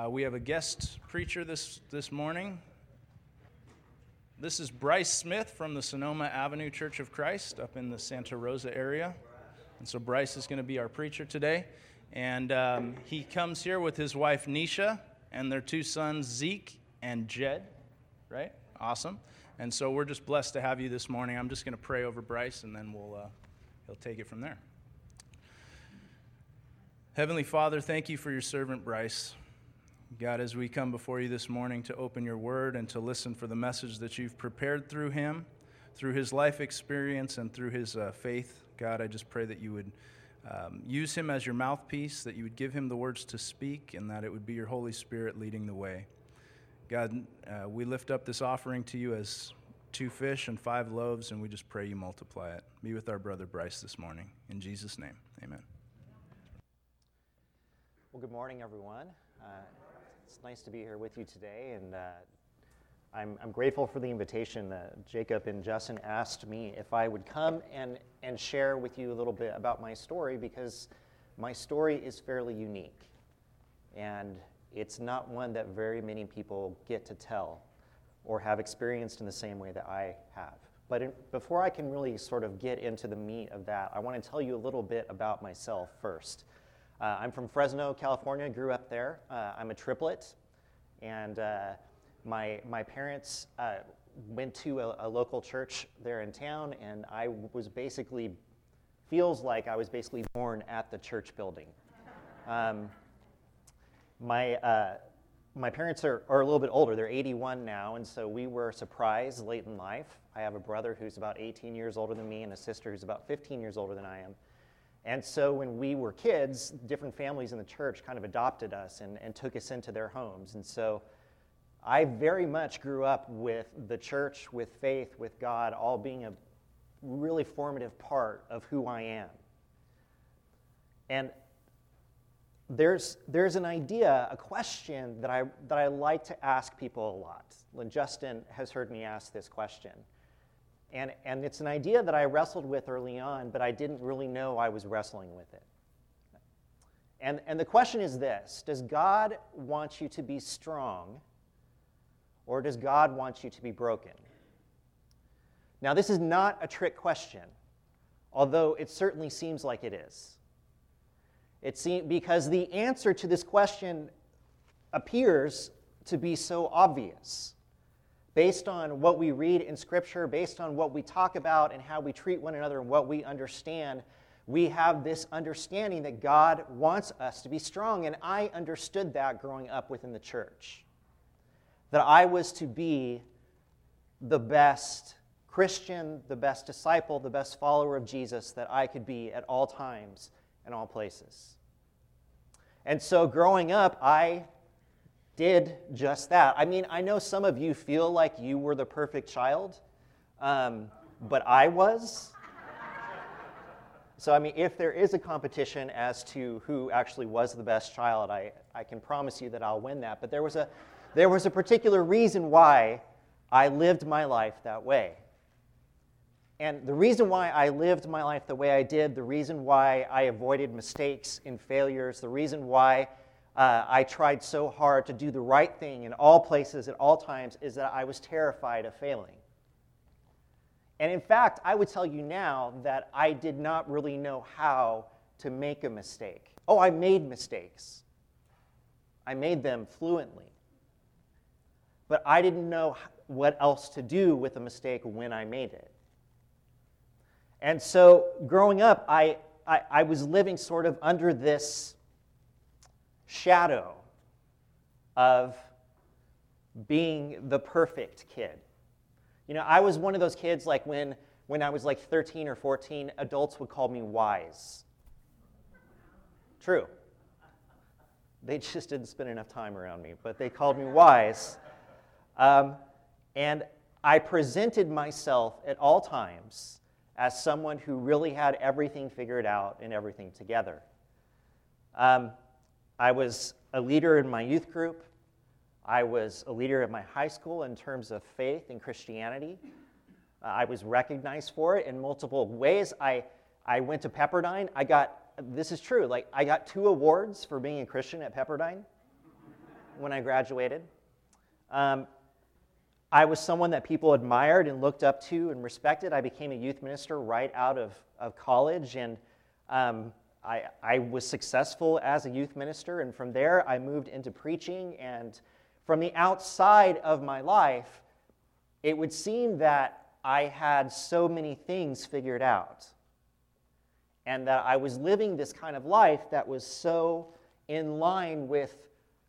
Uh, we have a guest preacher this, this morning. This is Brice Smith from the Sonoma Avenue Church of Christ up in the Santa Rosa area. And so Brice is going to be our preacher today. And um, he comes here with his wife Nisha and their two sons Zeke and Jed, right? Awesome. And so we're just blessed to have you this morning. I'm just going to pray over Brice and then we'll, uh, he'll take it from there. Heavenly Father, thank you for your servant Brice. God, as we come before you this morning to open your word and to listen for the message that you've prepared through him, through his life experience, and through his uh, faith, God, I just pray that you would um, use him as your mouthpiece, that you would give him the words to speak, and that it would be your Holy Spirit leading the way. God, uh, we lift up this offering to you as two fish and five loaves, and we just pray you multiply it. Be with our brother Brice this morning. In Jesus' name, amen. Well, good morning, everyone. Uh, it's nice to be here with you today, and uh, I'm, I'm grateful for the invitation that Jacob and Justin asked me if I would come and, and share with you a little bit about my story because my story is fairly unique. And it's not one that very many people get to tell or have experienced in the same way that I have. But in, before I can really sort of get into the meat of that, I want to tell you a little bit about myself first. Uh, I'm from Fresno, California, grew up there. Uh, I'm a triplet, and uh, my, my parents uh, went to a, a, local church there in town, and I was basically, feels like I was basically born at the church building. Um, my, uh, my parents are, are a little bit older, they're 81 now, and so we were surprised late in life. I have a brother who's about 18 years older than me, and a sister who's about 15 years older than I am. And so when we were kids, different families in the church kind of adopted us and, and took us into their homes. And so I very much grew up with the church, with faith, with God, all being a really formative part of who I am. And there's, there's an idea, a question that I, that I like to ask people a lot. Justin has heard me ask this question. And, and it's an idea that I wrestled with early on, but I didn't really know I was wrestling with it. And, and the question is this Does God want you to be strong, or does God want you to be broken? Now, this is not a trick question, although it certainly seems like it is. It because the answer to this question appears to be so obvious based on what we read in Scripture, based on what we talk about and how we treat one another and what we understand, we have this understanding that God wants us to be strong. And I understood that growing up within the church. That I was to be the best Christian, the best disciple, the best follower of Jesus that I could be at all times and all places. And so growing up, I did just that. I mean, I know some of you feel like you were the perfect child, um, but I was. So, I mean, if there is a competition as to who actually was the best child, I, I can promise you that I'll win that. But there was, a, there was a particular reason why I lived my life that way. And the reason why I lived my life the way I did, the reason why I avoided mistakes and failures, the reason why uh, I tried so hard to do the right thing in all places at all times is that I was terrified of failing. And in fact, I would tell you now that I did not really know how to make a mistake. Oh, I made mistakes. I made them fluently. But I didn't know what else to do with a mistake when I made it. And so growing up, I, I, I was living sort of under this shadow of being the perfect kid. You know, I was one of those kids like when, when I was like 13 or 14, adults would call me wise. True. They just didn't spend enough time around me, but they called me wise. Um, and I presented myself at all times as someone who really had everything figured out and everything together. Um, I was a leader in my youth group. I was a leader at my high school in terms of faith and Christianity. Uh, I was recognized for it in multiple ways. I, I went to Pepperdine. I got, this is true, like I got two awards for being a Christian at Pepperdine. when I graduated. Um, I was someone that people admired and looked up to and respected. I became a youth minister right out of, of college, and um, I, I was successful as a youth minister. And from there, I moved into preaching. And from the outside of my life, it would seem that I had so many things figured out, and that I was living this kind of life that was so in line with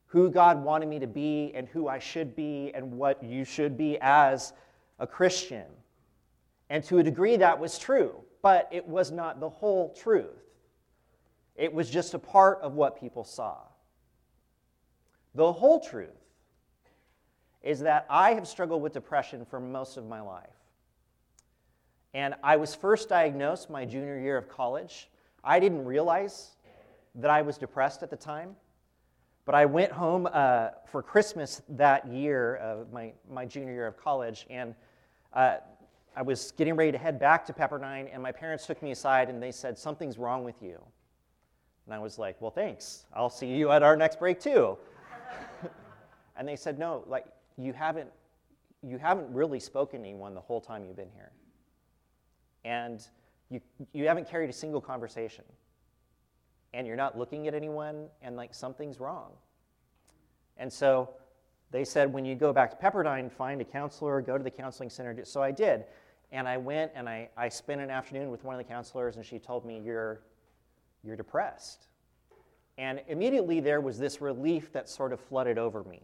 who God wanted me to be and who I should be and what you should be as a Christian. And to a degree, that was true, but it was not the whole truth. It was just a part of what people saw. The whole truth is that I have struggled with depression for most of my life. And I was first diagnosed my junior year of college. I didn't realize that I was depressed at the time. But I went home uh, for Christmas that year, uh, my, my junior year of college, and uh, I was getting ready to head back to Pepperdine, and my parents took me aside and they said, Something's wrong with you. And I was like, Well, thanks. I'll see you at our next break, too. and they said, No, like, you haven't, you haven't really spoken to anyone the whole time you've been here. And you, you haven't carried a single conversation and you're not looking at anyone and like something's wrong. And so they said, when you go back to Pepperdine, find a counselor, go to the counseling center. So I did. And I went and I, I spent an afternoon with one of the counselors, and she told me, You're, you're depressed. And immediately there was this relief that sort of flooded over me.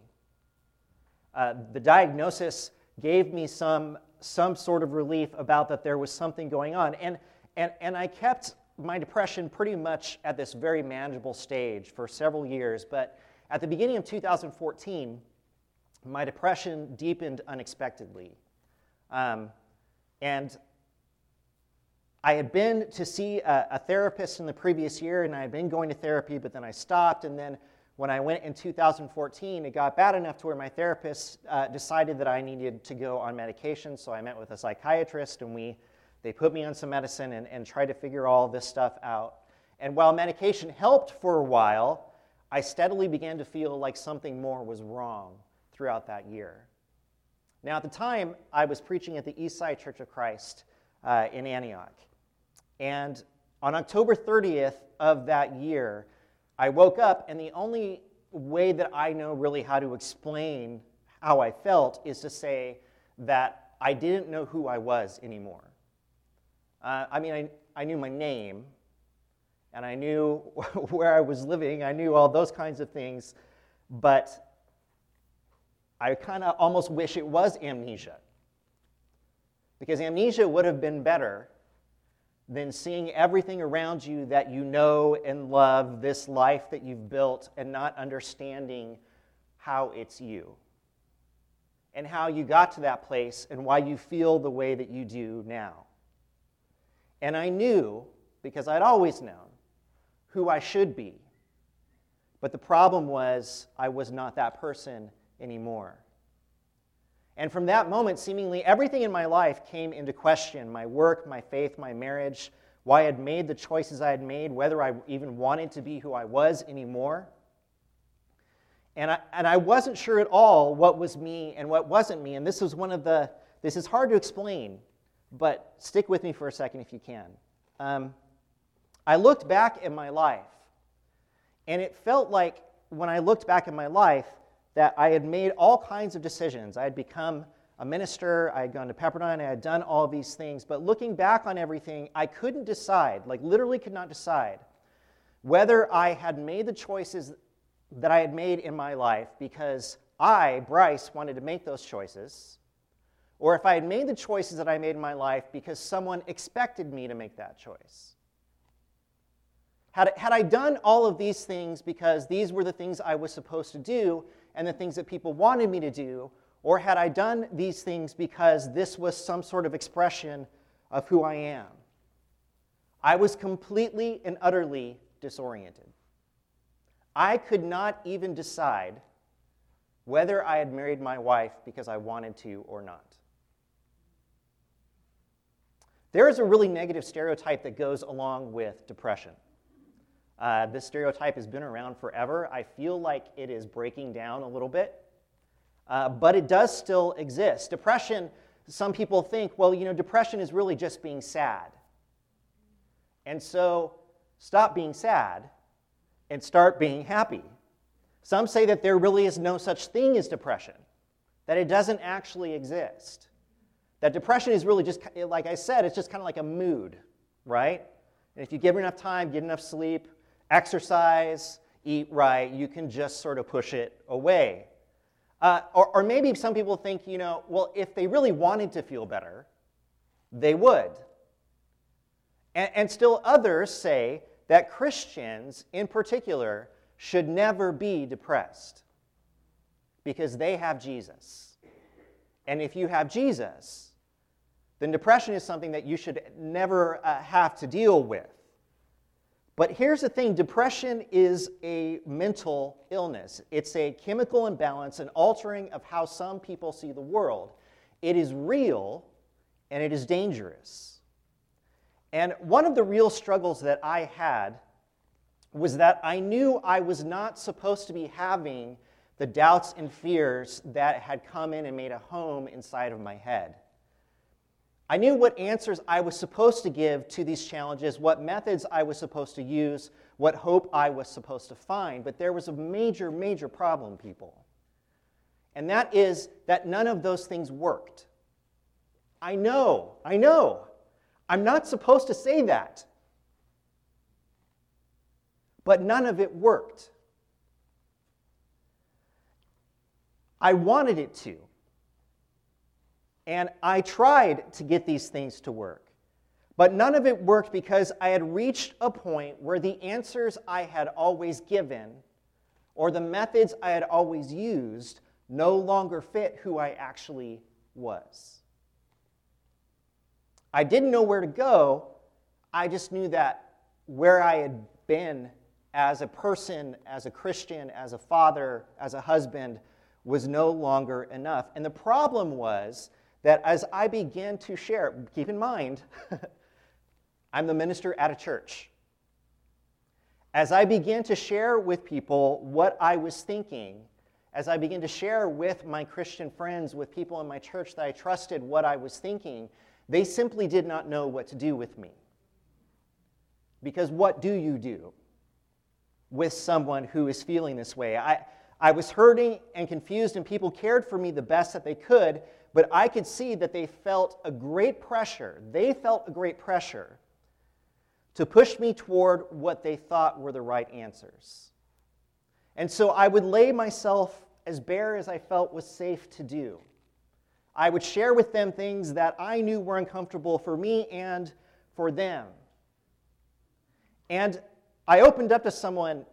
Uh, the diagnosis gave me some, some sort of relief about that there was something going on. And, and, and I kept my depression pretty much at this very manageable stage for several years, but at the beginning of 2014, my depression deepened unexpectedly. Um, and I had been to see a, a, therapist in the previous year, and I had been going to therapy, but then I stopped. And then when I went in 2014, it got bad enough to where my therapist uh, decided that I needed to go on medication. So I met with a psychiatrist, and we they put me on some medicine and, and tried to figure all this stuff out. And while medication helped for a while, I steadily began to feel like something more was wrong throughout that year. Now, at the time, I was preaching at the Eastside Church of Christ uh, in Antioch. And on October 30th of that year, I woke up, and the only way that I know really how to explain how I felt is to say that I didn't know who I was anymore. Uh, I mean, I, I knew my name, and I knew where I was living, I knew all those kinds of things, but I kind of almost wish it was amnesia. Because amnesia would have been better than seeing everything around you that you know and love, this life that you've built, and not understanding how it's you. And how you got to that place and why you feel the way that you do now. And I knew, because I'd always known, who I should be. But the problem was, I was not that person anymore. And from that moment, seemingly everything in my life came into question my work, my faith, my marriage, why I had made the choices I had made, whether I even wanted to be who I was anymore. And I, and I wasn't sure at all what was me and what wasn't me. And this was one of the, this is hard to explain but stick with me for a second if you can. Um, I looked back at my life, and it felt like when I looked back at my life that I had made all kinds of decisions. I had become a minister, I had gone to Pepperdine, I had done all these things, but looking back on everything, I couldn't decide, like literally could not decide, whether I had made the choices that I had made in my life because I, Brice, wanted to make those choices or if I had made the choices that I made in my life because someone expected me to make that choice. Had, had I done all of these things because these were the things I was supposed to do and the things that people wanted me to do, or had I done these things because this was some sort of expression of who I am? I was completely and utterly disoriented. I could not even decide whether I had married my wife because I wanted to or not. There is a really negative stereotype that goes along with depression. Uh, this stereotype has been around forever. I feel like it is breaking down a little bit, uh, but it does still exist. Depression, some people think, well, you know, depression is really just being sad. And so stop being sad and start being happy. Some say that there really is no such thing as depression, that it doesn't actually exist. That depression is really just, like I said, it's just kind of like a mood, right? And if you give enough time, get enough sleep, exercise, eat right, you can just sort of push it away. Uh, or, or maybe some people think, you know, well, if they really wanted to feel better, they would. And, and still others say that Christians, in particular, should never be depressed because they have Jesus. And if you have Jesus, then depression is something that you should never uh, have to deal with. But here's the thing depression is a mental illness, it's a chemical imbalance, an altering of how some people see the world. It is real and it is dangerous. And one of the real struggles that I had was that I knew I was not supposed to be having the doubts and fears that had come in and made a home inside of my head. I knew what answers I was supposed to give to these challenges, what methods I was supposed to use, what hope I was supposed to find. But there was a major, major problem, people. And that is that none of those things worked. I know, I know. I'm not supposed to say that. But none of it worked. I wanted it to. And I tried to get these things to work. But none of it worked because I had reached a point where the answers I had always given or the methods I had always used no longer fit who I actually was. I didn't know where to go. I just knew that where I had been as a person, as a Christian, as a father, as a husband, was no longer enough. And the problem was that as I began to share, keep in mind, I'm the minister at a church. As I began to share with people what I was thinking, as I began to share with my Christian friends, with people in my church that I trusted what I was thinking, they simply did not know what to do with me. Because what do you do with someone who is feeling this way? I, I was hurting and confused, and people cared for me the best that they could, but I could see that they felt a great pressure. They felt a great pressure to push me toward what they thought were the right answers. And so I would lay myself as bare as I felt was safe to do. I would share with them things that I knew were uncomfortable for me and for them. And I opened up to someone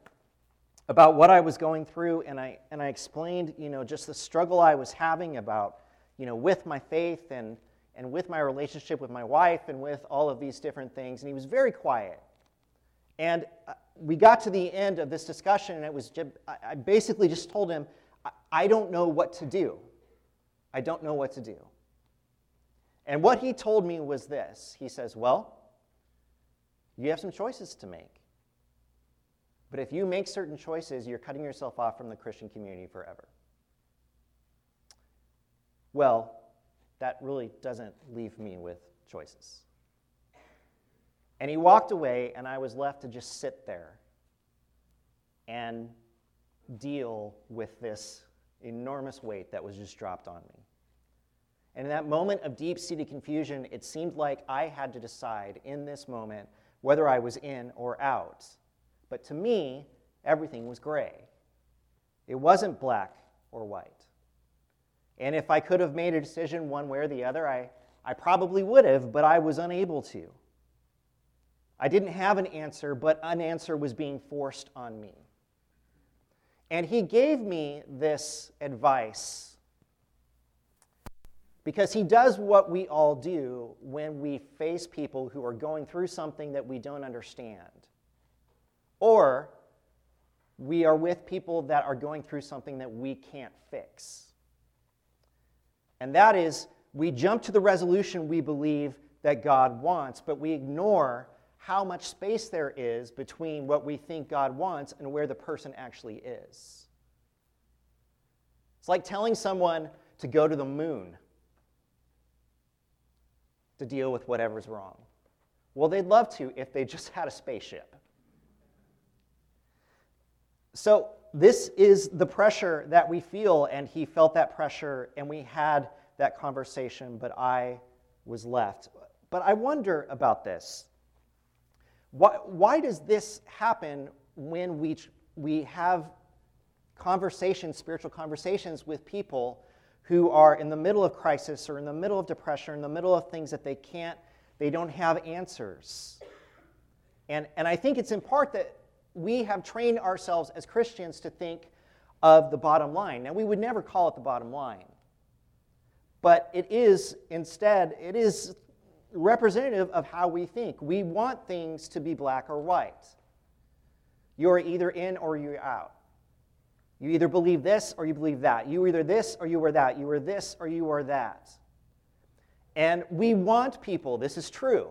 about what I was going through, and I, and I explained, you know, just the struggle I was having about you know, with my faith and, and with my relationship with my wife and with all of these different things. And he was very quiet. And uh, we got to the end of this discussion, and it was I basically just told him, I don't know what to do. I don't know what to do. And what he told me was this He says, Well, you have some choices to make. But if you make certain choices, you're cutting yourself off from the Christian community forever. Well, that really doesn't leave me with choices. And he walked away, and I was left to just sit there and deal with this enormous weight that was just dropped on me. And in that moment of deep seated confusion, it seemed like I had to decide in this moment whether I was in or out. But to me, everything was gray. It wasn't black or white. And if I could have made a decision one way or the other, I, I probably would have, but I was unable to. I didn't have an answer, but an answer was being forced on me. And he gave me this advice because he does what we all do when we face people who are going through something that we don't understand. Or we are with people that are going through something that we can't fix. And that is, we jump to the resolution we believe that God wants, but we ignore how much space there is between what we think God wants and where the person actually is. It's like telling someone to go to the moon to deal with whatever's wrong. Well, they'd love to if they just had a spaceship. So, this is the pressure that we feel, and he felt that pressure, and we had that conversation, but I was left. But I wonder about this. Why, why does this happen when we, we have conversations, spiritual conversations with people who are in the middle of crisis or in the middle of depression, in the middle of things that they can't, they don't have answers? And, and I think it's in part that we have trained ourselves as Christians to think of the bottom line. Now, we would never call it the bottom line, but it is instead, it is representative of how we think. We want things to be black or white. You're either in or you're out. You either believe this or you believe that. You either this or you are that. You are this or you are that. And we want people, this is true,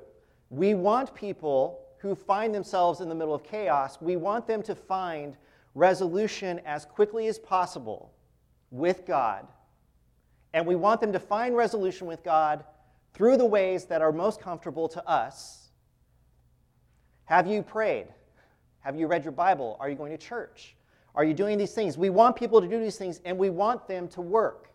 we want people who find themselves in the middle of chaos, we want them to find resolution as quickly as possible with God. And we want them to find resolution with God through the ways that are most comfortable to us. Have you prayed? Have you read your Bible? Are you going to church? Are you doing these things? We want people to do these things and we want them to work.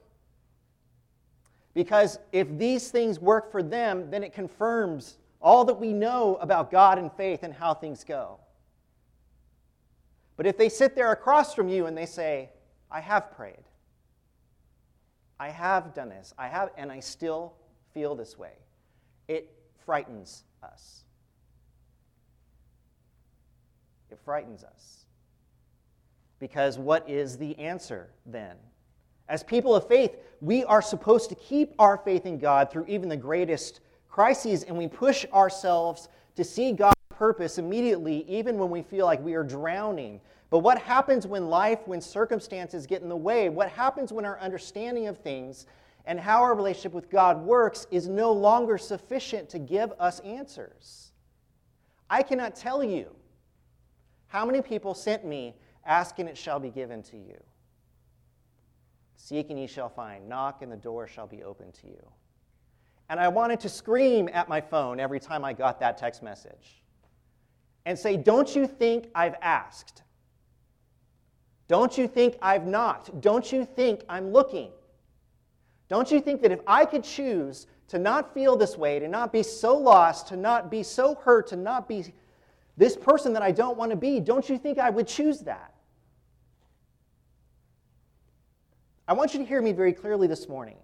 Because if these things work for them, then it confirms all that we know about God and faith and how things go. But if they sit there across from you and they say, I have prayed, I have done this, I have, and I still feel this way. It frightens us. It frightens us. Because what is the answer then? As people of faith, we are supposed to keep our faith in God through even the greatest crises, and we push ourselves to see God's purpose immediately, even when we feel like we are drowning. But what happens when life, when circumstances get in the way? What happens when our understanding of things and how our relationship with God works is no longer sufficient to give us answers. I cannot tell you how many people sent me, asking, it shall be given to you. Seek and ye shall find. Knock and the door shall be open to you. And I wanted to scream at my phone every time I got that text message and say, Don't you think I've asked? Don't you think I've knocked? Don't you think I'm looking? Don't you think that if I could choose to not feel this way, to not be so lost, to not be so hurt, to not be this person that I don't want to be, don't you think I would choose that? I want you to hear me very clearly this morning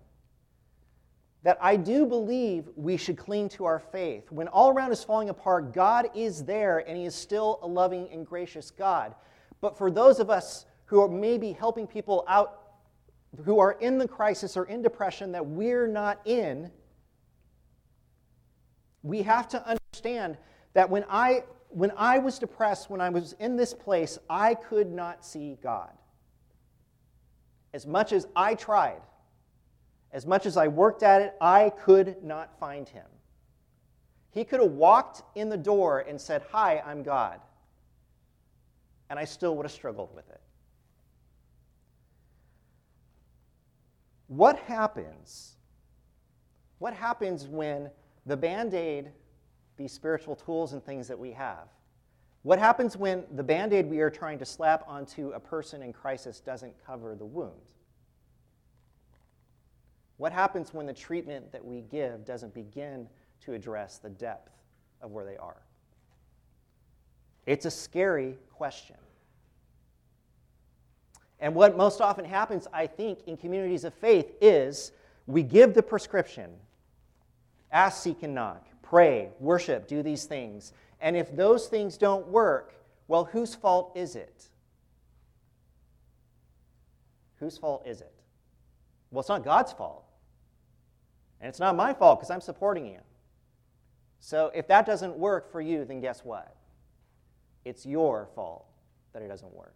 that I do believe we should cling to our faith. When all around is falling apart, God is there and He is still a loving and gracious God. But for those of us who are maybe helping people out who are in the crisis or in depression that we're not in, we have to understand that when I, when I was depressed, when I was in this place, I could not see God. As much as I tried, as much as I worked at it, I could not find him. He could have walked in the door and said, Hi, I'm God. And I still would have struggled with it. What happens? What happens when the band aid, these spiritual tools and things that we have, what happens when the band aid we are trying to slap onto a person in crisis doesn't cover the wound? What happens when the treatment that we give doesn't begin to address the depth of where they are? It's a scary question. And what most often happens, I think, in communities of faith is we give the prescription ask, seek, and knock, pray, worship, do these things. And if those things don't work, well, whose fault is it? Whose fault is it? Well, it's not God's fault. And it's not my fault because I'm supporting you. So if that doesn't work for you, then guess what? It's your fault that it doesn't work.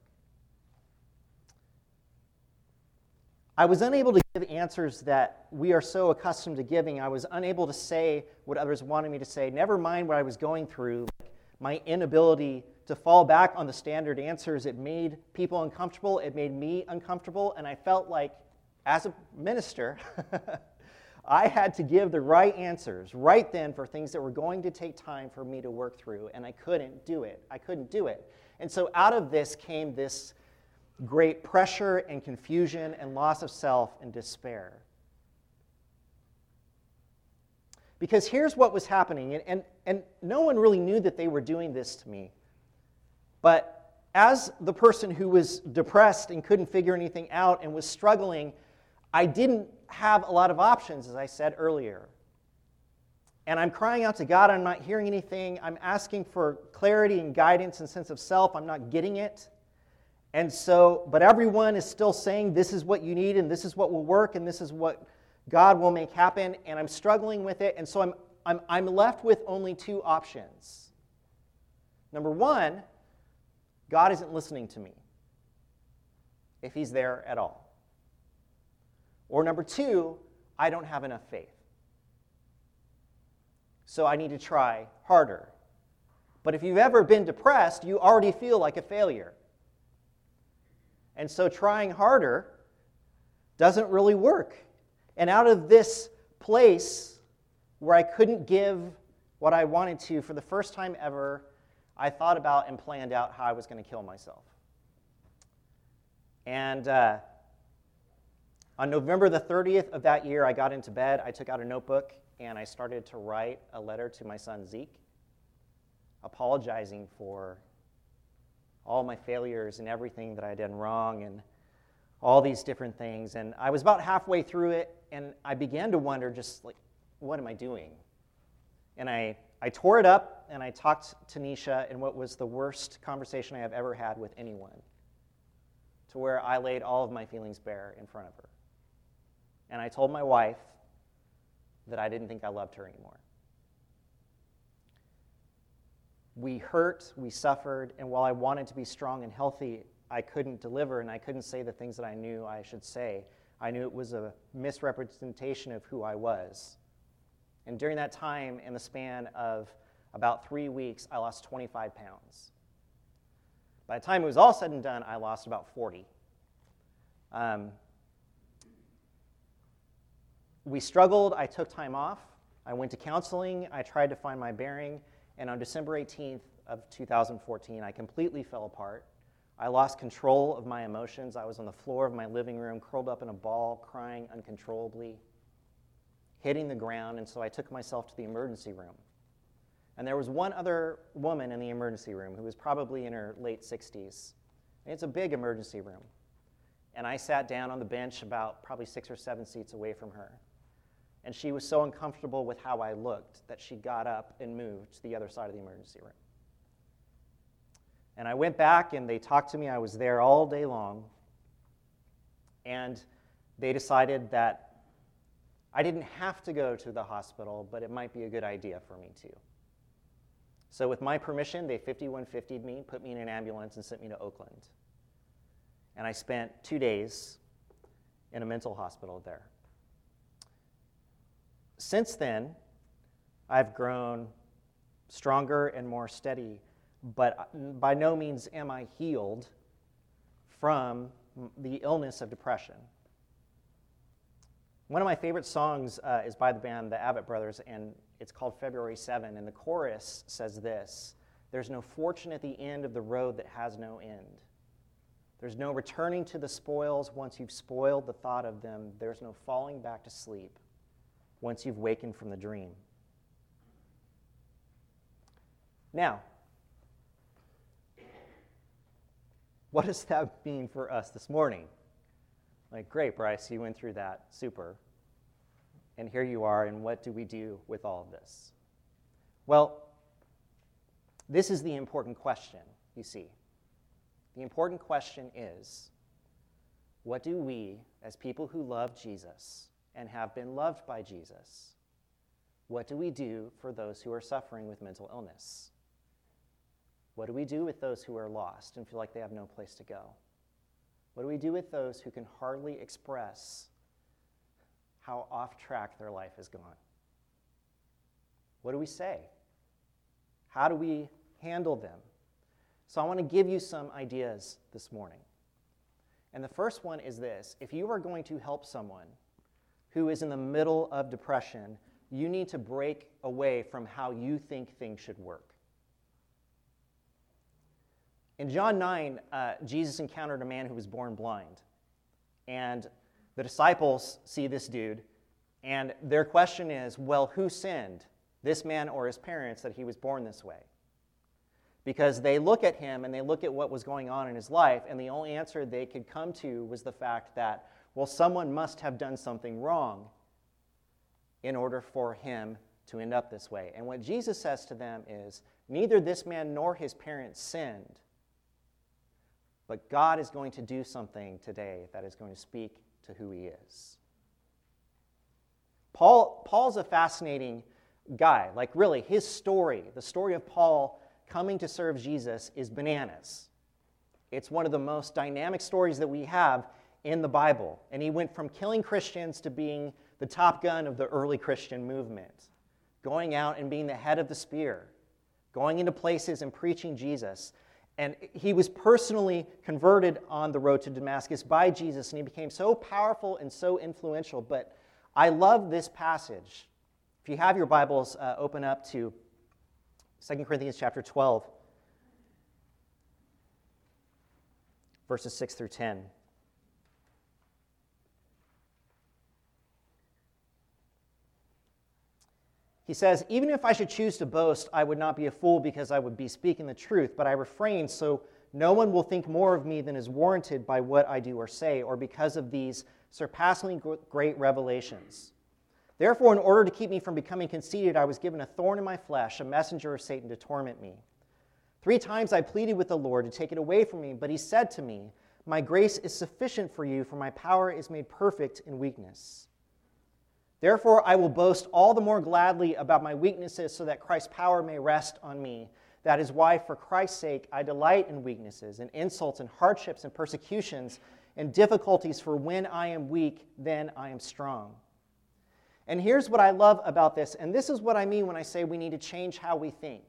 I was unable to give answers that we are so accustomed to giving. I was unable to say what others wanted me to say, never mind what I was going through. Like, my inability to fall back on the standard answers. It made people uncomfortable. It made me uncomfortable. And I felt like, as a minister, I had to give the right answers right then for things that were going to take time for me to work through. And I couldn't do it. I couldn't do it. And so out of this came this great pressure and confusion and loss of self and despair. Because here's what was happening, and, and, and no one really knew that they were doing this to me. But as the person who was depressed and couldn't figure anything out and was struggling, I didn't have a lot of options, as I said earlier. And I'm crying out to God, I'm not hearing anything. I'm asking for clarity and guidance and sense of self. I'm not getting it. And so, but everyone is still saying this is what you need and this is what will work and this is what God will make happen. And I'm struggling with it. And so I'm, I'm, I'm left with only two options. Number one, God isn't listening to me, if He's there at all. Or number two, I don't have enough faith. So I need to try harder. But if you've ever been depressed, you already feel like a failure. And so trying harder doesn't really work. And out of this place where I couldn't give what I wanted to for the first time ever, I thought about and planned out how I was going to kill myself. And uh, on November the 30th of that year, I got into bed, I took out a notebook, and I started to write a letter to my son Zeke, apologizing for all my failures and everything that I'd done wrong and all these different things. And I was about halfway through it, and I began to wonder just like, what am I doing? And I, I tore it up and I talked to Nisha in what was the worst conversation I have ever had with anyone, to where I laid all of my feelings bare in front of her. And I told my wife that I didn't think I loved her anymore we hurt, we suffered, and while I wanted to be strong and healthy, I couldn't deliver and I couldn't say the things that I knew I should say. I knew it was a misrepresentation of who I was. And during that time, in the span of about three weeks, I lost 25 pounds. By the time it was all said and done, I lost about 40. Um, we struggled. I took time off. I went to counseling. I tried to find my bearing. And on December 18th of 2014, I completely fell apart. I lost control of my emotions. I was on the floor of my living room, curled up in a ball, crying uncontrollably, hitting the ground, and so I took myself to the emergency room. And there was one other woman in the emergency room who was probably in her late 60s. And it's a big emergency room. And I sat down on the bench about probably six or seven seats away from her. And she was so uncomfortable with how I looked that she got up and moved to the other side of the emergency room. And I went back and they talked to me. I was there all day long. And they decided that I didn't have to go to the hospital, but it might be a good idea for me to. So, with my permission, they 5150'd me, put me in an ambulance, and sent me to Oakland. And I spent two days in a mental hospital there. Since then, I've grown stronger and more steady, but by no means am I healed from the illness of depression. One of my favorite songs uh, is by the band the Avett Brothers, and it's called February 7. And the chorus says this There's no fortune at the end of the road that has no end. There's no returning to the spoils once you've spoiled the thought of them. There's no falling back to sleep once you've wakened from the dream. Now, what does that mean for us this morning? Like, great, Brice, you went through that. Super. And here you are, and what do we do with all of this? Well, this is the important question, you see. The important question is what do we, as people who love Jesus, and have been loved by Jesus. What do we do for those who are suffering with mental illness? What do we do with those who are lost and feel like they have no place to go? What do we do with those who can hardly express how off track their life has gone? What do we say? How do we handle them. So I want to give you some ideas this morning. And the first one is this if you are going to help someone who is in the middle of depression, you need to break away from how you think things should work. In John 9, uh, Jesus encountered a man who was born blind. And the disciples see this dude, and their question is well, who sinned, this man or his parents, that he was born this way? Because they look at him and they look at what was going on in his life, and the only answer they could come to was the fact that, well, someone must have done something wrong in order for him to end up this way. And what Jesus says to them is neither this man nor his parents sinned but God is going to do something today that is going to speak to who he is. Paul, Paul's a fascinating guy. Like, really, his story, the story of Paul coming to serve Jesus, is bananas. It's one of the most dynamic stories that we have in the Bible. And he went from killing Christians to being the top gun of the early Christian movement, going out and being the head of the spear, going into places and preaching Jesus. And he was personally converted on the road to Damascus by Jesus, and he became so powerful and so influential. But I love this passage. If you have your Bibles, uh, open up to 2 Corinthians chapter 12, verses 6 through 10. He says, Even if I should choose to boast, I would not be a fool because I would be speaking the truth, but I refrain so no one will think more of me than is warranted by what I do or say, or because of these surpassingly great revelations. Therefore, in order to keep me from becoming conceited, I was given a thorn in my flesh, a messenger of Satan to torment me. Three times I pleaded with the Lord to take it away from me, but he said to me, My grace is sufficient for you, for my power is made perfect in weakness. Therefore, I will boast all the more gladly about my weaknesses so that Christ's power may rest on me. That is why, for Christ's sake, I delight in weaknesses, in insults, and hardships, and persecutions, and difficulties, for when I am weak, then I am strong. And here's what I love about this, and this is what I mean when I say we need to change how we think.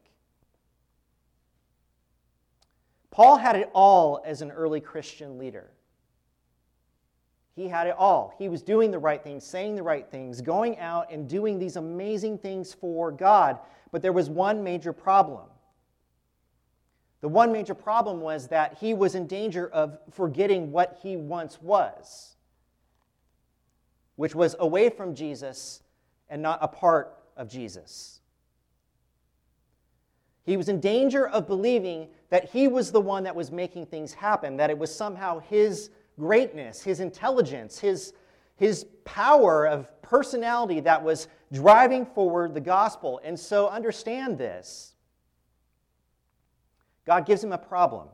Paul had it all as an early Christian leader. He had it all. He was doing the right things, saying the right things, going out and doing these amazing things for God. But there was one major problem. The one major problem was that he was in danger of forgetting what he once was, which was away from Jesus and not a part of Jesus. He was in danger of believing that he was the one that was making things happen, that it was somehow his greatness, his intelligence, his, his power of personality that was driving forward the gospel. And so understand this God gives him a problem.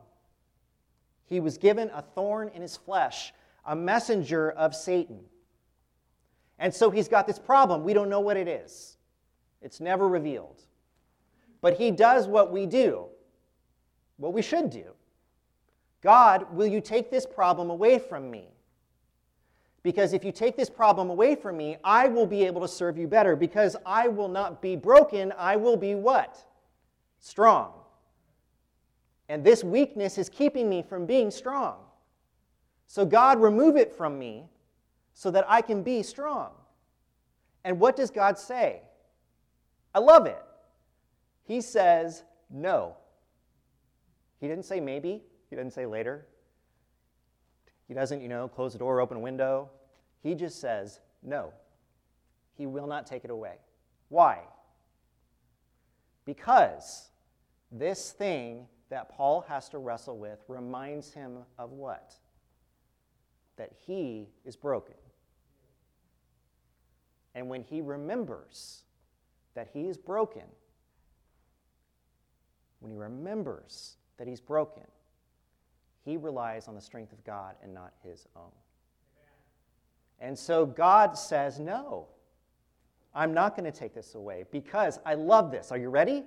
He was given a thorn in his flesh, a messenger of Satan. And so he's got this problem. We don't know what it is, it's never revealed. But he does what we do, what we should do. God, will you take this problem away from me? Because if you take this problem away from me, I will be able to serve you better. Because I will not be broken, I will be what? Strong. And this weakness is keeping me from being strong. So, God, remove it from me so that I can be strong. And what does God say? I love it. He says, no. He didn't say maybe, he doesn't say later. He doesn't, you know, close the door, open a window. He just says, no. He will not take it away. Why? Because this thing that Paul has to wrestle with reminds him of what? That he is broken. And when he remembers that he is broken, when he remembers that he's broken, he relies on the strength of God and not his own. And so God says, No, I'm not going to take this away because I love this. Are you ready?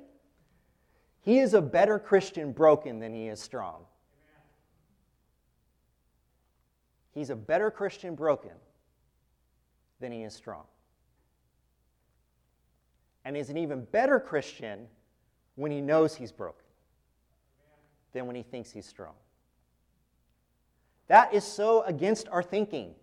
He is a better Christian broken than he is strong. He's a better Christian broken than he is strong. And he's an even better Christian when he knows he's broken. than when he thinks he's strong. That is so against our thinking.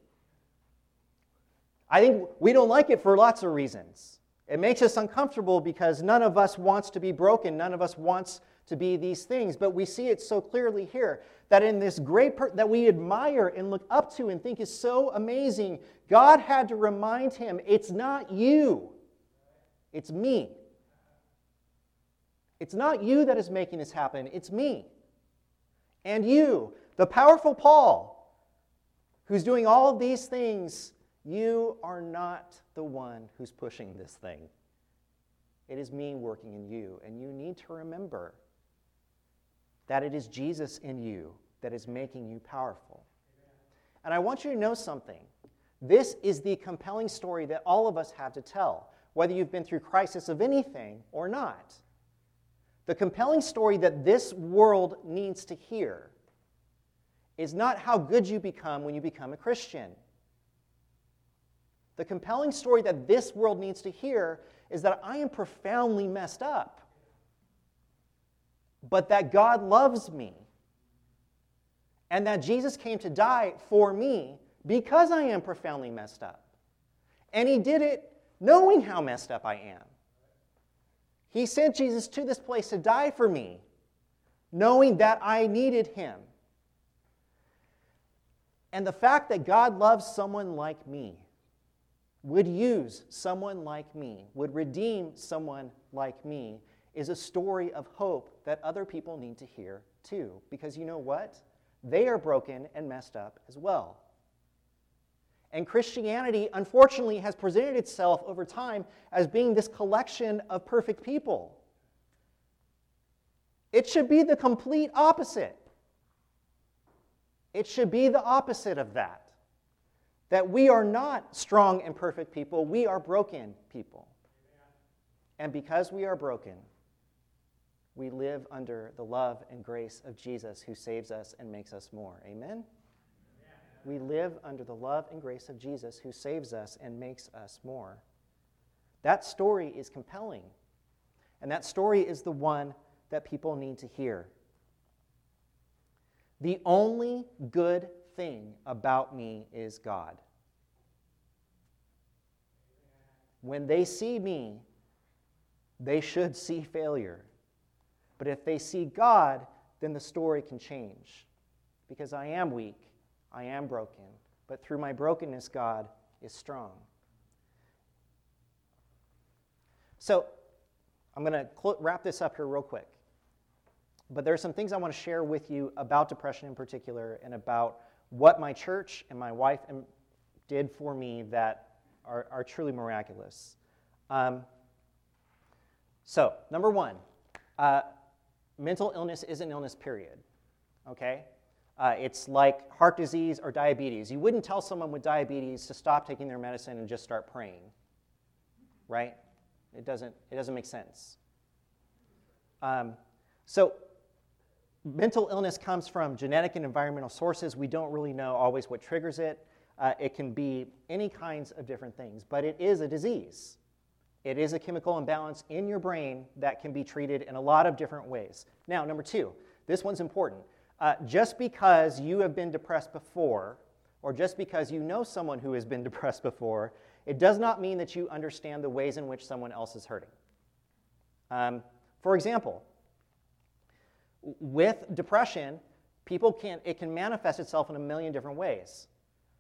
I think we don't like it for lots of reasons. It makes us uncomfortable because none of us wants to be broken. None of us wants to be these things. But we see it so clearly here that in this great per- that we admire and look up to and think is so amazing, God had to remind him, it's not you. It's me. It's not you that is making this happen, it's me. And you, the powerful Paul, who's doing all these things you are not the one who's pushing this thing. It is me working in you. And you need to remember that it is Jesus in you that is making you powerful. And I want you to know something. This is the compelling story that all of us have to tell, whether you've been through crisis of anything or not. The compelling story that this world needs to hear is not how good you become when you become a Christian. The compelling story that this world needs to hear is that I am profoundly messed up, but that God loves me, and that Jesus came to die for me because I am profoundly messed up. And He did it knowing how messed up I am. He sent Jesus to this place to die for me, knowing that I needed Him. And the fact that God loves someone like me would use someone like me, would redeem someone like me, is a story of hope that other people need to hear too. Because you know what? They are broken and messed up as well. And Christianity, unfortunately, has presented itself over time as being this collection of perfect people. It should be the complete opposite. It should be the opposite of that that we are not strong and perfect people, we are broken people. And because we are broken, we live under the love and grace of Jesus who saves us and makes us more. Amen? We live under the love and grace of Jesus who saves us and makes us more. That story is compelling. And that story is the one that people need to hear. The only good thing about me is God. When they see me, they should see failure. But if they see God, then the story can change. Because I am weak, I am broken, but through my brokenness, God is strong. So, I'm going to cl- wrap this up here real quick. But there are some things I want to share with you about depression in particular and about what my church and my wife did for me that are, are truly miraculous. Um, so, number one, uh, mental illness is an illness, period. Okay? Uh, it's like heart disease or diabetes. You wouldn't tell someone with diabetes to stop taking their medicine and just start praying, right? It doesn't, it doesn't make sense. Um, so, mental illness comes from genetic and environmental sources. We don't really know always what triggers it. Uh, it can be any kinds of different things, but it is a disease. It is a chemical imbalance in your brain that can be treated in a lot of different ways. Now, number two, this one's important. Uh, just because you have been depressed before, or just because you know someone who has been depressed before, it does not mean that you understand the ways in which someone else is hurting. Um, for example, with depression, people can it can manifest itself in a million different ways.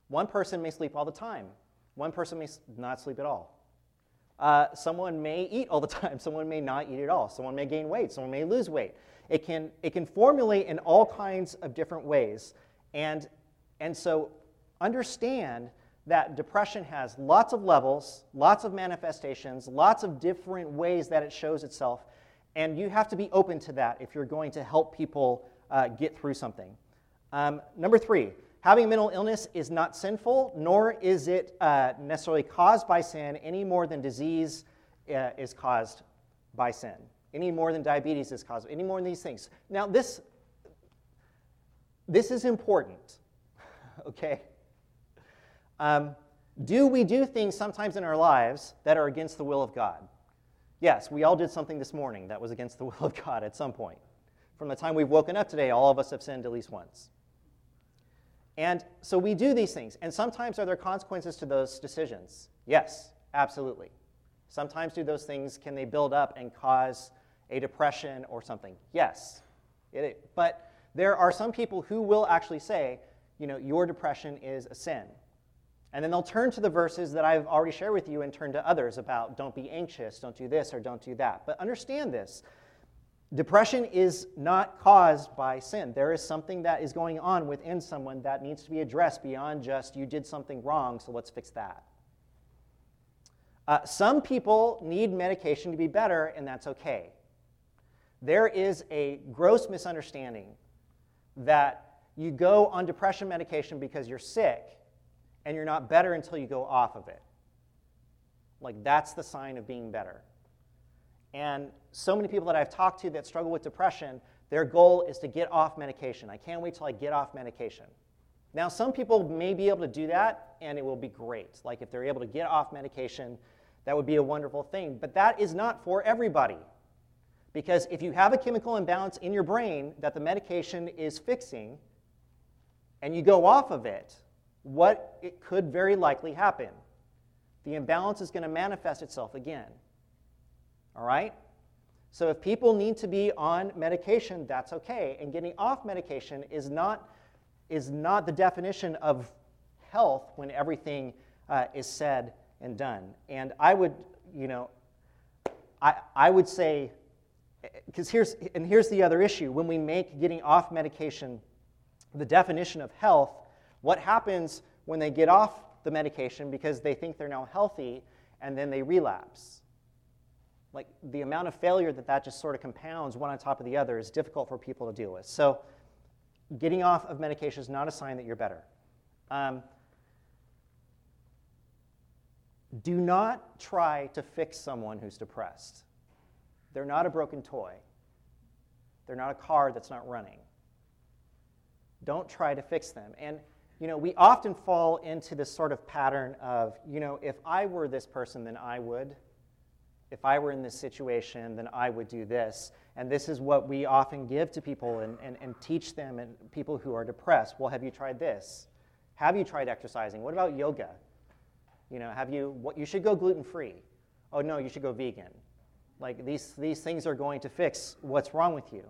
One person may sleep all the time. One person may not sleep at all. Uh, someone may eat all the time. Someone may not eat at all. Someone may gain weight. Someone may lose weight. It can, it can formulate in all kinds of different ways. And, and so understand that depression has lots of levels, lots of manifestations, lots of different ways that it shows itself. And you have to be open to that if you're going to help people uh, get through something. Um, number three, Having mental illness is not sinful, nor is it uh, necessarily caused by sin any more than disease uh, is caused by sin, any more than diabetes is caused, any more than these things. Now, this, this is important, okay? Um, do we do things sometimes in our lives that are against the will of God? Yes, we all did something this morning that was against the will of God at some point. From the time we've woken up today, all of us have sinned at least once. And so we do these things. And sometimes are there consequences to those decisions? Yes, absolutely. Sometimes do those things, can they build up and cause a depression or something? Yes. It, but there are some people who will actually say, you know, your depression is a sin. And then they'll turn to the verses that I've already shared with you and turn to others about don't be anxious, don't do this, or don't do that. But understand this depression is not caused by sin. There is something that is going on within someone that needs to be addressed beyond just you did something wrong, so let's fix that. Uh, some people need medication to be better, and that's okay. There is a gross misunderstanding that you go on depression medication because you're sick and you're not better until you go off of it. Like, that's the sign of being better. And so many people that I've talked to that struggle with depression, their goal is to get off medication. I can't wait till I get off medication. Now, some people may be able to do that, and it will be great. Like, if they're able to get off medication, that would be a wonderful thing. But that is not for everybody. Because if you have a chemical imbalance in your brain that the medication is fixing, and you go off of it, what it could very likely happen? The imbalance is going to manifest itself again. All right? So if people need to be on medication, that's okay. And getting off medication is not, is not the definition of health when everything uh, is said and done. And I would, you know, I, I would say because here's, and here's the other issue when we make getting off medication the definition of health, what happens when they get off the medication because they think they're now healthy and then they relapse? Like the amount of failure that that just sort of compounds one on top of the other is difficult for people to deal with. So, getting off of medication is not a sign that you're better. Um, do not try to fix someone who's depressed. They're not a broken toy. They're not a car that's not running. Don't try to fix them. And, you know, we often fall into this sort of pattern of, you know, if I were this person, then I would. If I were in this situation, then I would do this. And this is what we often give to people and, and, and teach them and people who are depressed. Well, have you tried this? Have you tried exercising? What about yoga? You know, have you, what, you should go gluten free. Oh, no, you should go vegan. Like these, these things are going to fix what's wrong with you.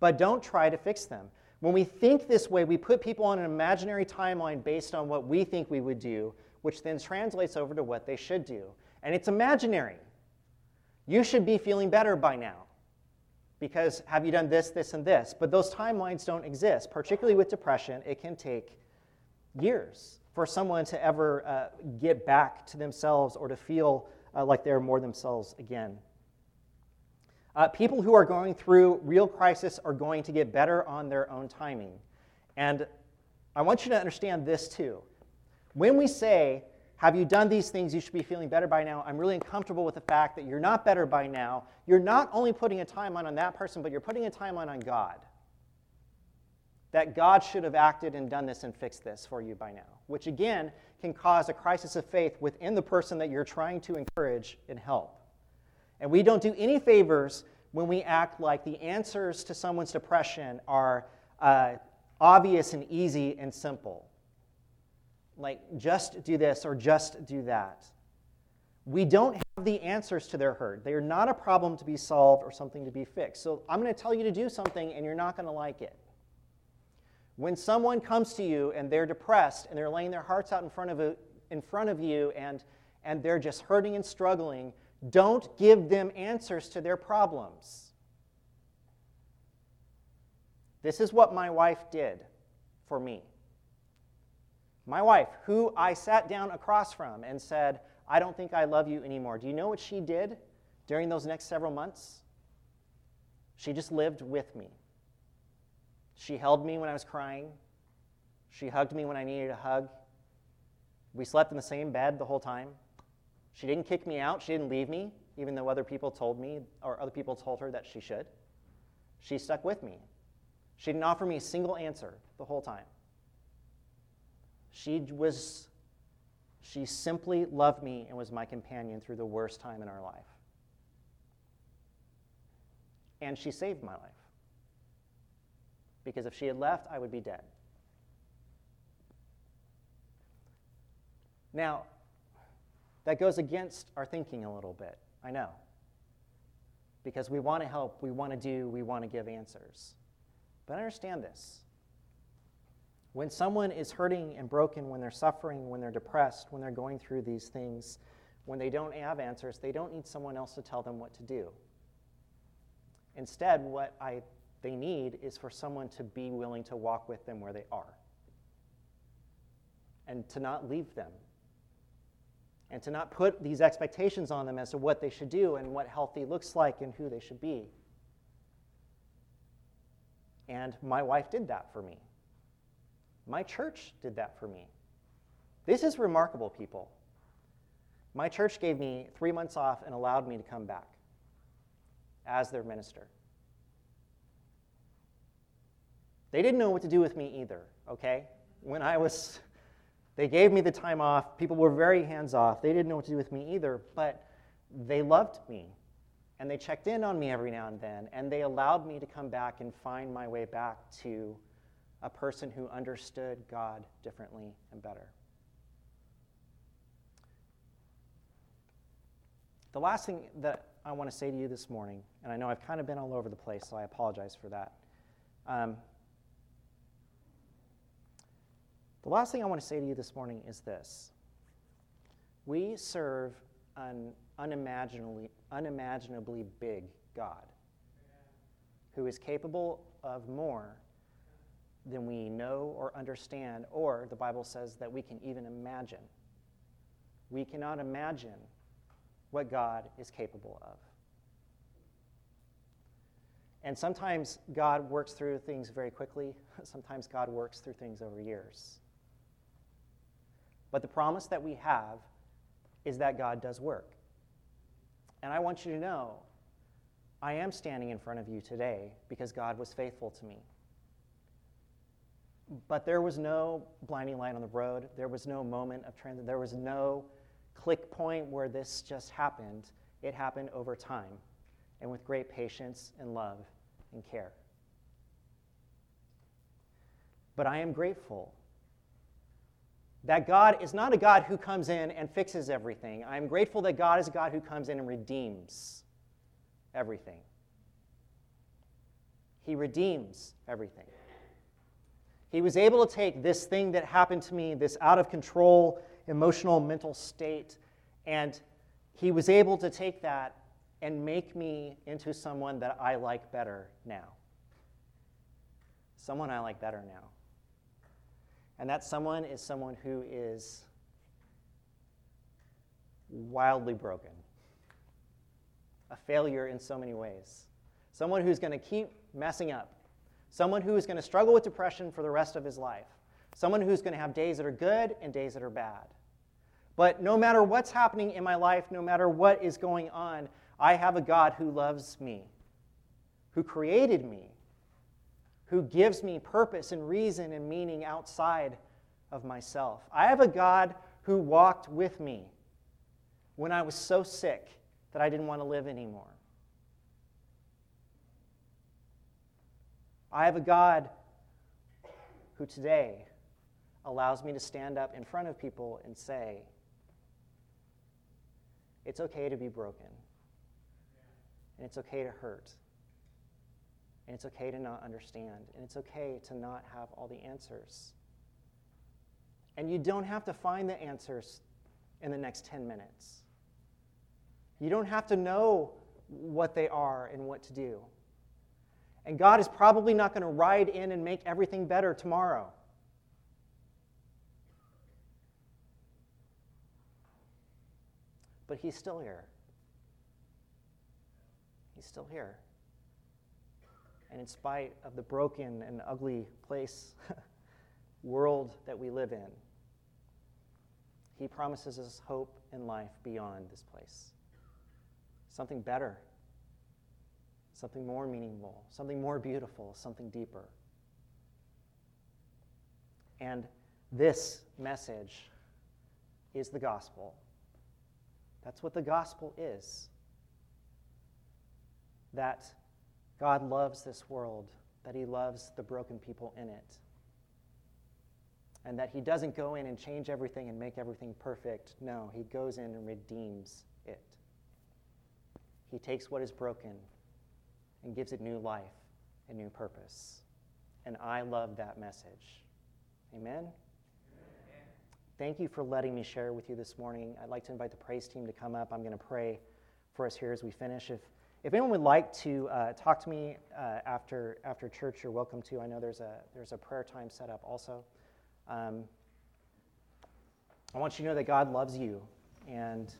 But don't try to fix them. When we think this way, we put people on an imaginary timeline based on what we think we would do, which then translates over to what they should do. And it's imaginary. You should be feeling better by now because have you done this, this, and this? But those timelines don't exist. Particularly with depression, it can take years for someone to ever uh, get back to themselves or to feel uh, like they're more themselves again. Uh, people who are going through real crisis are going to get better on their own timing. And I want you to understand this too. When we say, Have you done these things? You should be feeling better by now. I'm really uncomfortable with the fact that you're not better by now. You're not only putting a timeline on that person, but you're putting a timeline on God. That God should have acted and done this and fixed this for you by now, which again can cause a crisis of faith within the person that you're trying to encourage and help. And we don't do any favors when we act like the answers to someone's depression are uh, obvious and easy and simple. Like, just do this or just do that. We don't have the answers to their hurt. They are not a problem to be solved or something to be fixed. So I'm going to tell you to do something and you're not going to like it. When someone comes to you and they're depressed and they're laying their hearts out in front of, a, in front of you and, and they're just hurting and struggling, don't give them answers to their problems. This is what my wife did for me. My wife, who I sat down across from and said, I don't think I love you anymore. Do you know what she did during those next several months? She just lived with me. She held me when I was crying. She hugged me when I needed a hug. We slept in the same bed the whole time. She didn't kick me out. She didn't leave me, even though other people told me, or other people told her that she should. She stuck with me. She didn't offer me a single answer the whole time. She was, she simply loved me and was my companion through the worst time in our life. And she saved my life. because if she had left, I would be dead. Now, that goes against our thinking a little bit, I know. Because we want to help, we want to do, we want to give answers. But understand this. When someone is hurting and broken, when they're suffering, when they're depressed, when they're going through these things, when they don't have answers, they don't need someone else to tell them what to do. Instead, what I, they need is for someone to be willing to walk with them where they are and to not leave them and to not put these expectations on them as to what they should do and what healthy looks like and who they should be. And my wife did that for me. My church did that for me. This is remarkable, people. My church gave me three months off and allowed me to come back as their minister. They didn't know what to do with me either, okay? When I was, they gave me the time off. People were very hands off. They didn't know what to do with me either, but they loved me and they checked in on me every now and then, and they allowed me to come back and find my way back to a person who understood God differently and better. The last thing that I want to say to you this morning, and I know I've kind of been all over the place, so I apologize for that. Um, the last thing I want to say to you this morning is this We serve an unimaginably, unimaginably big God who is capable of more than we know or understand, or the Bible says that we can even imagine. We cannot imagine what God is capable of. And sometimes God works through things very quickly, sometimes God works through things over years. But the promise that we have is that God does work. And I want you to know I am standing in front of you today because God was faithful to me. But there was no blinding light on the road. There was no moment of transit. There was no click point where this just happened. It happened over time and with great patience and love and care. But I am grateful that God is not a God who comes in and fixes everything. I'm grateful that God is a God who comes in and redeems everything. He redeems everything. He was able to take this thing that happened to me, this out of control emotional, mental state, and he was able to take that and make me into someone that I like better now. Someone I like better now. And that someone is someone who is wildly broken, a failure in so many ways, someone who's going to keep messing up, someone who is going to struggle with depression for the rest of his life, someone who's going to have days that are good and days that are bad. But no matter what's happening in my life, no matter what is going on, I have a God who loves me, who created me, who gives me purpose and reason and meaning outside of myself. I have a God who walked with me when I was so sick that I didn't want to live anymore. I have a God who today allows me to stand up in front of people and say, it's okay to be broken, and it's okay to hurt. And it's okay to not understand. And it's okay to not have all the answers. And you don't have to find the answers in the next 10 minutes. You don't have to know what they are and what to do. And God is probably not going to ride in and make everything better tomorrow. But He's still here. He's still here. And in spite of the broken and ugly place, world that we live in, He promises us hope and life beyond this place. Something better, something more meaningful, something more beautiful, something deeper. And this message is the gospel. That's what the gospel is. That God loves this world that He loves the broken people in it, and that He doesn't go in and change everything and make everything perfect. No, He goes in and redeems it. He takes what is broken and gives it new life and new purpose. And I love that message. Amen? Thank you for letting me share with you this morning. I'd like to invite the praise team to come up. I'm going to pray for us here as we finish. If, if anyone would like to uh, talk to me uh, after, after church, you're welcome to. I know there's a, there's a prayer time set up also. Um, I want you to know that God loves you. And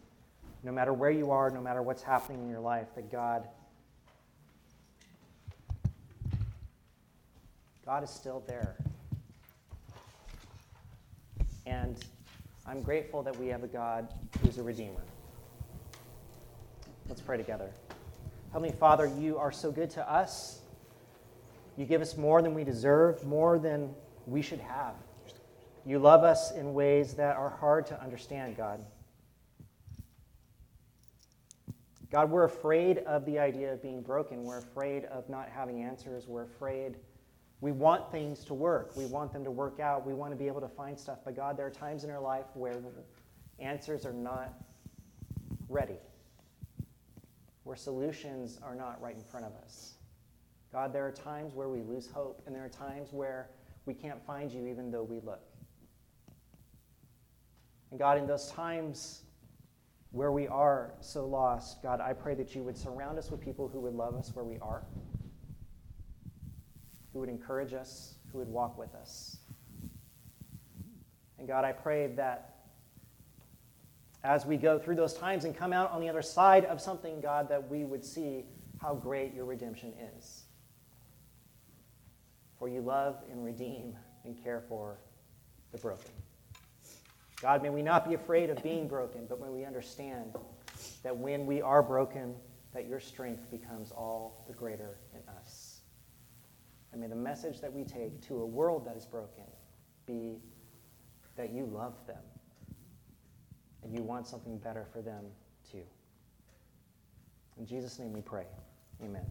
no matter where you are, no matter what's happening in your life, that God, God is still there. And I'm grateful that we have a God who's a Redeemer. Let's pray together. Heavenly Father, you are so good to us. You give us more than we deserve, more than we should have. You love us in ways that are hard to understand, God. God, we're afraid of the idea of being broken. We're afraid of not having answers. We're afraid we want things to work. We want them to work out. We want to be able to find stuff. But God, there are times in our life where answers are not ready, where solutions are not right in front of us. God, there are times where we lose hope, and there are times where we can't find you even though we look. And God, in those times where we are so lost, God, I pray that you would surround us with people who would love us where we are who would encourage us, who would walk with us. And God, I pray that as we go through those times and come out on the other side of something, God, that we would see how great your redemption is. For you love and redeem and care for the broken. God, may we not be afraid of being broken, but may we understand that when we are broken, that your strength becomes all the greater in us. And may the message that we take to a world that is broken be that you love them and you want something better for them too. In Jesus' name we pray. Amen.